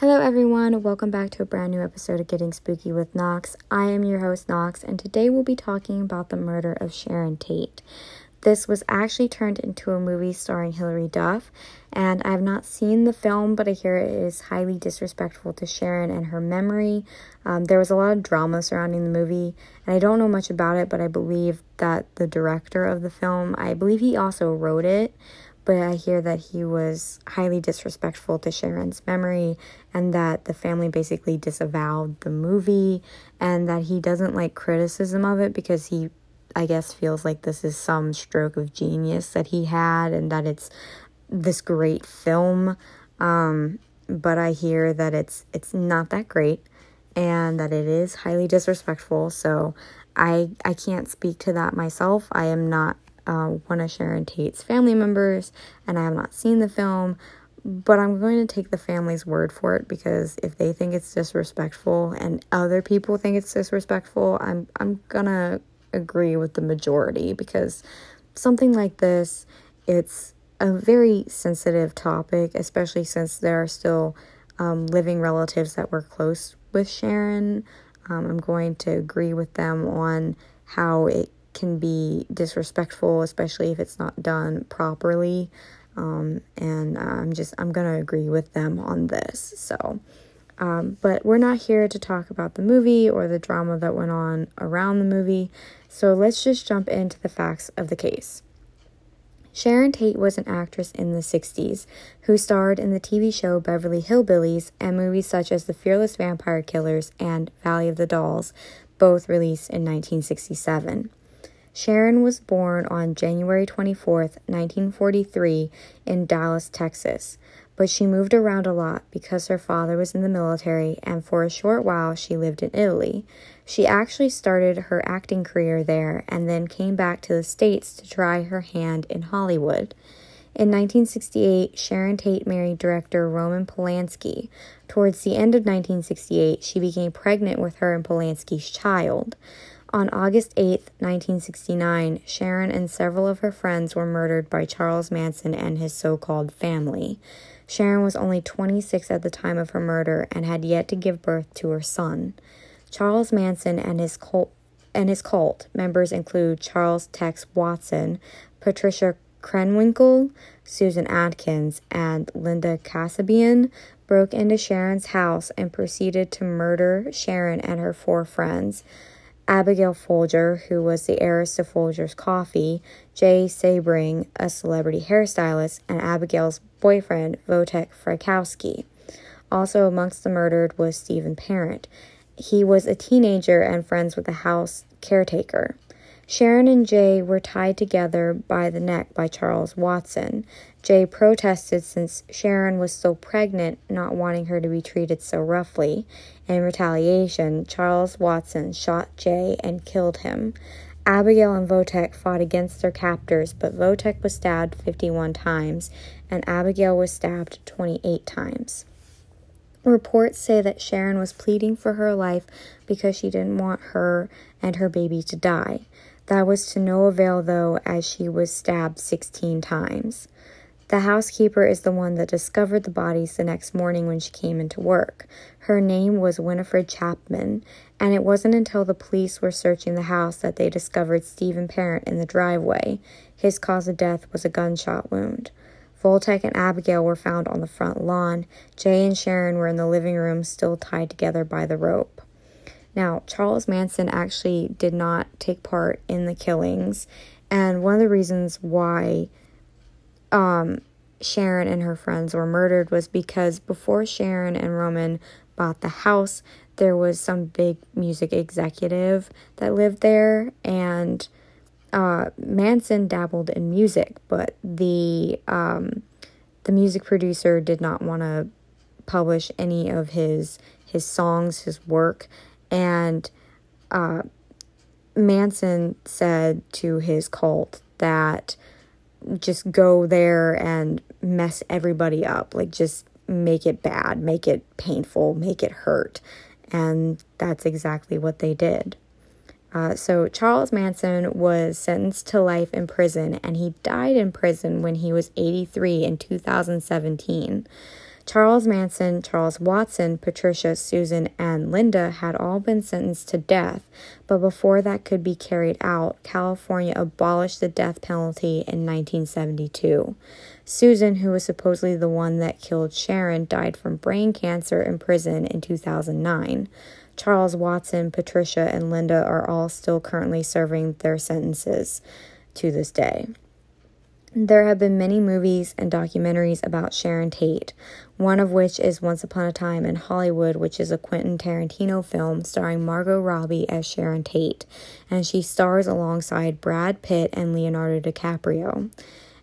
Hello, everyone. Welcome back to a brand new episode of Getting Spooky with Knox. I am your host, Knox, and today we'll be talking about the murder of Sharon Tate. This was actually turned into a movie starring Hilary Duff, and I have not seen the film, but I hear it is highly disrespectful to Sharon and her memory. Um, there was a lot of drama surrounding the movie, and I don't know much about it, but I believe that the director of the film, I believe he also wrote it but I hear that he was highly disrespectful to Sharon's memory and that the family basically disavowed the movie and that he doesn't like criticism of it because he I guess feels like this is some stroke of genius that he had and that it's this great film. Um, but I hear that it's it's not that great and that it is highly disrespectful. So I I can't speak to that myself. I am not one of Sharon Tate's family members, and I have not seen the film, but I'm going to take the family's word for it because if they think it's disrespectful and other people think it's disrespectful, I'm I'm gonna agree with the majority because something like this, it's a very sensitive topic, especially since there are still um, living relatives that were close with Sharon. Um, I'm going to agree with them on how it can be disrespectful, especially if it's not done properly. Um, and I'm just, I'm going to agree with them on this. So, um, but we're not here to talk about the movie or the drama that went on around the movie. So let's just jump into the facts of the case. Sharon Tate was an actress in the 60s who starred in the TV show Beverly Hillbillies and movies such as The Fearless Vampire Killers and Valley of the Dolls, both released in 1967. Sharon was born on January 24, 1943, in Dallas, Texas, but she moved around a lot because her father was in the military and for a short while she lived in Italy. She actually started her acting career there and then came back to the States to try her hand in Hollywood. In 1968, Sharon Tate married director Roman Polanski. Towards the end of 1968, she became pregnant with her and Polanski's child. On August 8, 1969, Sharon and several of her friends were murdered by Charles Manson and his so called family. Sharon was only 26 at the time of her murder and had yet to give birth to her son. Charles Manson and his cult and his cult members include Charles Tex Watson, Patricia Krenwinkel, Susan Atkins, and Linda Kasabian broke into Sharon's house and proceeded to murder Sharon and her four friends. Abigail Folger, who was the heiress to Folger's Coffee, Jay Sebring, a celebrity hairstylist, and Abigail's boyfriend, Wojtek Frykowski. Also amongst the murdered was Stephen Parent. He was a teenager and friends with the house caretaker. Sharon and Jay were tied together by the neck by Charles Watson. Jay protested since Sharon was still pregnant, not wanting her to be treated so roughly. In retaliation, Charles Watson shot Jay and killed him. Abigail and Wojtek fought against their captors, but Wojtek was stabbed 51 times and Abigail was stabbed 28 times. Reports say that Sharon was pleading for her life because she didn't want her and her baby to die. That was to no avail, though, as she was stabbed 16 times. The housekeeper is the one that discovered the bodies the next morning when she came into work. Her name was Winifred Chapman, and it wasn't until the police were searching the house that they discovered Stephen Parent in the driveway. His cause of death was a gunshot wound. Wojtek and Abigail were found on the front lawn. Jay and Sharon were in the living room, still tied together by the rope. Now, Charles Manson actually did not take part in the killings, and one of the reasons why um, Sharon and her friends were murdered was because before Sharon and Roman bought the house, there was some big music executive that lived there, and uh, Manson dabbled in music, but the um, the music producer did not want to publish any of his his songs, his work, and uh, Manson said to his cult that just go there and mess everybody up. Like, just make it bad, make it painful, make it hurt. And that's exactly what they did. Uh, so, Charles Manson was sentenced to life in prison and he died in prison when he was 83 in 2017. Charles Manson, Charles Watson, Patricia, Susan, and Linda had all been sentenced to death, but before that could be carried out, California abolished the death penalty in 1972. Susan, who was supposedly the one that killed Sharon, died from brain cancer in prison in 2009. Charles Watson, Patricia, and Linda are all still currently serving their sentences to this day. There have been many movies and documentaries about Sharon Tate, one of which is Once Upon a Time in Hollywood, which is a Quentin Tarantino film starring Margot Robbie as Sharon Tate, and she stars alongside Brad Pitt and Leonardo DiCaprio.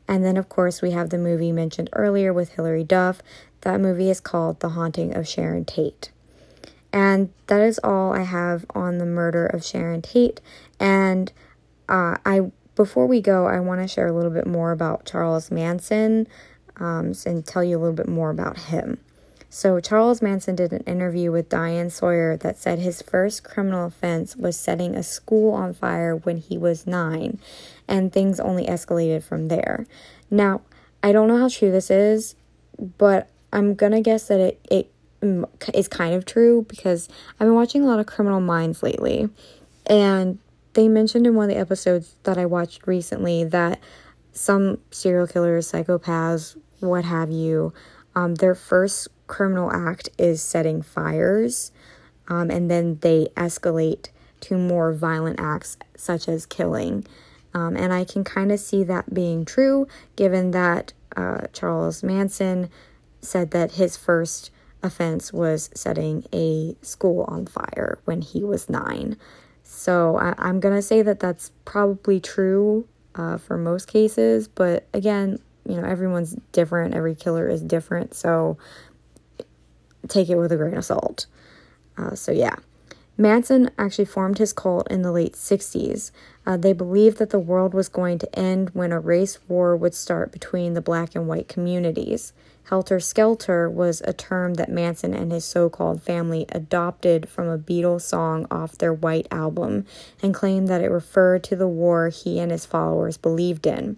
And then, of course, we have the movie mentioned earlier with Hilary Duff. That movie is called The Haunting of Sharon Tate. And that is all I have on the murder of Sharon Tate. And uh, I before we go, I want to share a little bit more about Charles Manson um, and tell you a little bit more about him. So, Charles Manson did an interview with Diane Sawyer that said his first criminal offense was setting a school on fire when he was nine, and things only escalated from there. Now, I don't know how true this is, but I'm gonna guess that it, it is kind of true because I've been watching a lot of Criminal Minds lately, and they mentioned in one of the episodes that I watched recently that some serial killers, psychopaths, what have you, um, their first criminal act is setting fires, um, and then they escalate to more violent acts such as killing. Um, and I can kind of see that being true given that uh, Charles Manson said that his first offense was setting a school on fire when he was nine. So I, am going to say that that's probably true uh, for most cases, but again, you know, everyone's different, every killer is different, so take it with a grain of salt. Uh, so, yeah. Manson actually formed his cult in the late 60s. Uh, they believed that the world was going to end when a race war would start between the black and white communities. Helter Skelter was a term that Manson and his so called family adopted from a Beatles song off their White album and claimed that it referred to the war he and his followers believed in.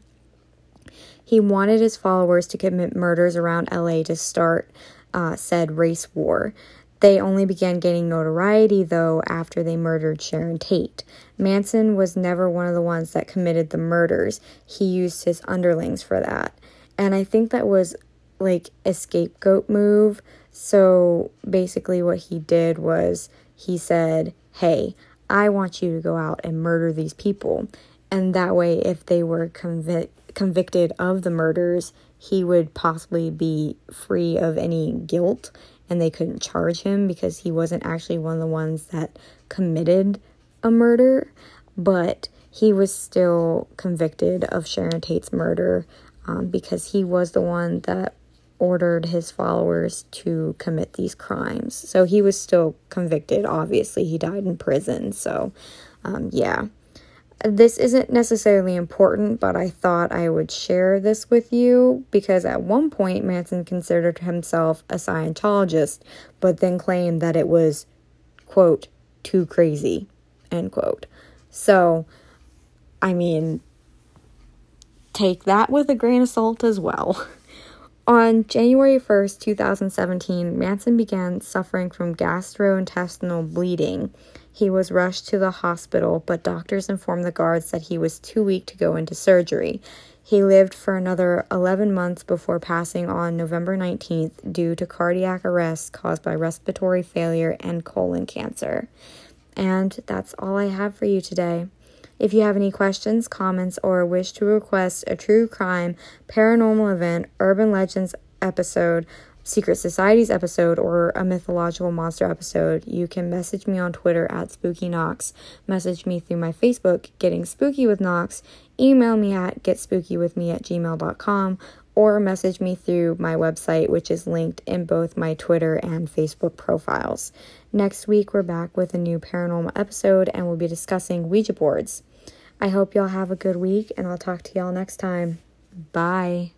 He wanted his followers to commit murders around LA to start uh, said race war. They only began gaining notoriety, though, after they murdered Sharon Tate. Manson was never one of the ones that committed the murders, he used his underlings for that. And I think that was like a scapegoat move. So basically, what he did was he said, Hey, I want you to go out and murder these people. And that way, if they were convic- convicted of the murders, he would possibly be free of any guilt and they couldn't charge him because he wasn't actually one of the ones that committed a murder. But he was still convicted of Sharon Tate's murder um, because he was the one that ordered his followers to commit these crimes. So he was still convicted. Obviously, he died in prison. So, um, yeah. This isn't necessarily important, but I thought I would share this with you because at one point Manson considered himself a Scientologist, but then claimed that it was, quote, too crazy, end quote. So, I mean, take that with a grain of salt as well. On January 1st, 2017, Manson began suffering from gastrointestinal bleeding. He was rushed to the hospital, but doctors informed the guards that he was too weak to go into surgery. He lived for another 11 months before passing on November 19th due to cardiac arrest caused by respiratory failure and colon cancer. And that's all I have for you today. If you have any questions, comments, or wish to request a true crime, paranormal event, urban legends episode, secret societies episode, or a mythological monster episode, you can message me on Twitter at Spooky Knox, message me through my Facebook, Getting Spooky with Knox, email me at getspooky.withme at gmail.com, or message me through my website, which is linked in both my Twitter and Facebook profiles. Next week, we're back with a new paranormal episode and we'll be discussing Ouija boards. I hope y'all have a good week and I'll talk to y'all next time. Bye.